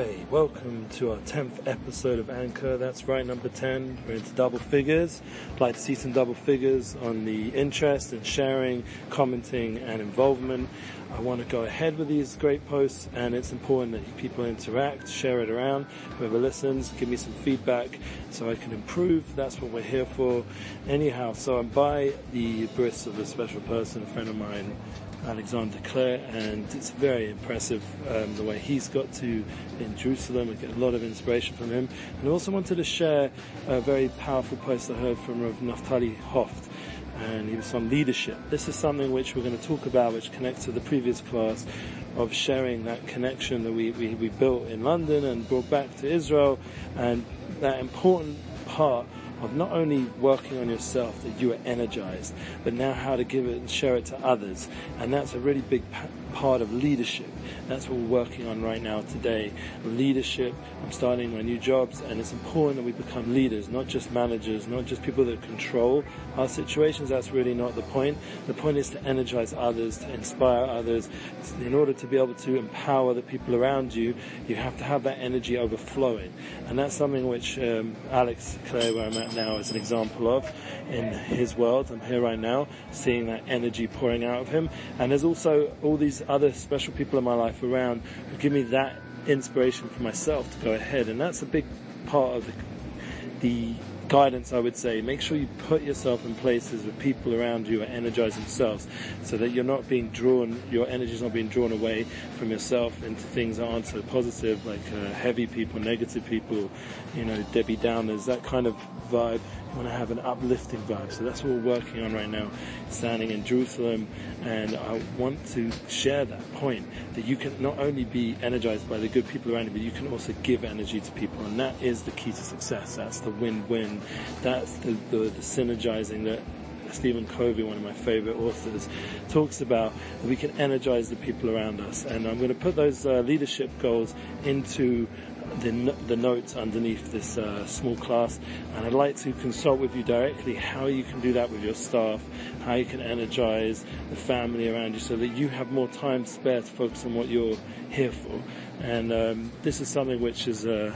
Hey, welcome to our 10th episode of Anchor. That's right, number 10. We're into double figures. I'd like to see some double figures on the interest and sharing, commenting and involvement. I want to go ahead with these great posts and it's important that people interact, share it around. Whoever listens, give me some feedback so I can improve. That's what we're here for. Anyhow, so I'm by the bris of a special person, a friend of mine, Alexander Clare, and it's very impressive um, the way he's got to in Jerusalem. I get a lot of inspiration from him. And I also wanted to share a very powerful post I heard from Rav Naphtali Hoft, and he was on leadership. This is something which we're going to talk about, which connects to the previous class of sharing that connection that we, we, we built in London and brought back to Israel, and that important part of not only working on yourself that you are energized, but now how to give it and share it to others. And that's a really big part of leadership. That's what we're working on right now today. Leadership. I'm starting my new jobs and it's important that we become leaders, not just managers, not just people that control our situations. That's really not the point. The point is to energize others, to inspire others. In order to be able to empower the people around you, you have to have that energy overflowing. And that's something which um, Alex Clare, where I'm at now, is an example of in his world. I'm here right now, seeing that energy pouring out of him. And there's also all these other special people in my life around who give me that inspiration for myself to go ahead. And that's a big part of the, the guidance, I would say. Make sure you put yourself in places where people around you are energized themselves so that you're not being drawn, your energy is not being drawn away from yourself into things that aren't so positive, like uh, heavy people, negative people, you know, Debbie Downers, that kind of vibe. You want to have an uplifting vibe. So that's what we're working on right now, standing in Jerusalem. And I want to share that point that you can not only be energized by the good people around you, but you can also give energy to people. And that is the key to success. That's the win-win. That's the, the, the synergizing that Stephen Covey, one of my favorite authors, talks about we can energize the people around us. And I'm going to put those uh, leadership goals into the, the notes underneath this uh, small class and I'd like to consult with you directly how you can do that with your staff, how you can energize the family around you so that you have more time spare to focus on what you're here for. And um, this is something which is uh,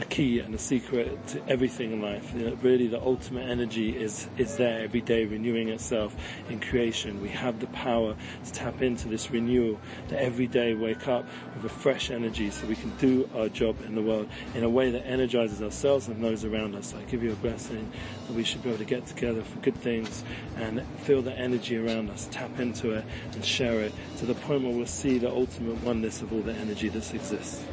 a key and a secret to everything in life. You know, really, the ultimate energy is is there every day, renewing itself in creation. We have the power to tap into this renewal. To every day wake up with a fresh energy, so we can do our job in the world in a way that energizes ourselves and those around us. I give you a blessing that we should be able to get together for good things and feel the energy around us, tap into it and share it to the point where we'll see the ultimate oneness of all the energy that exists.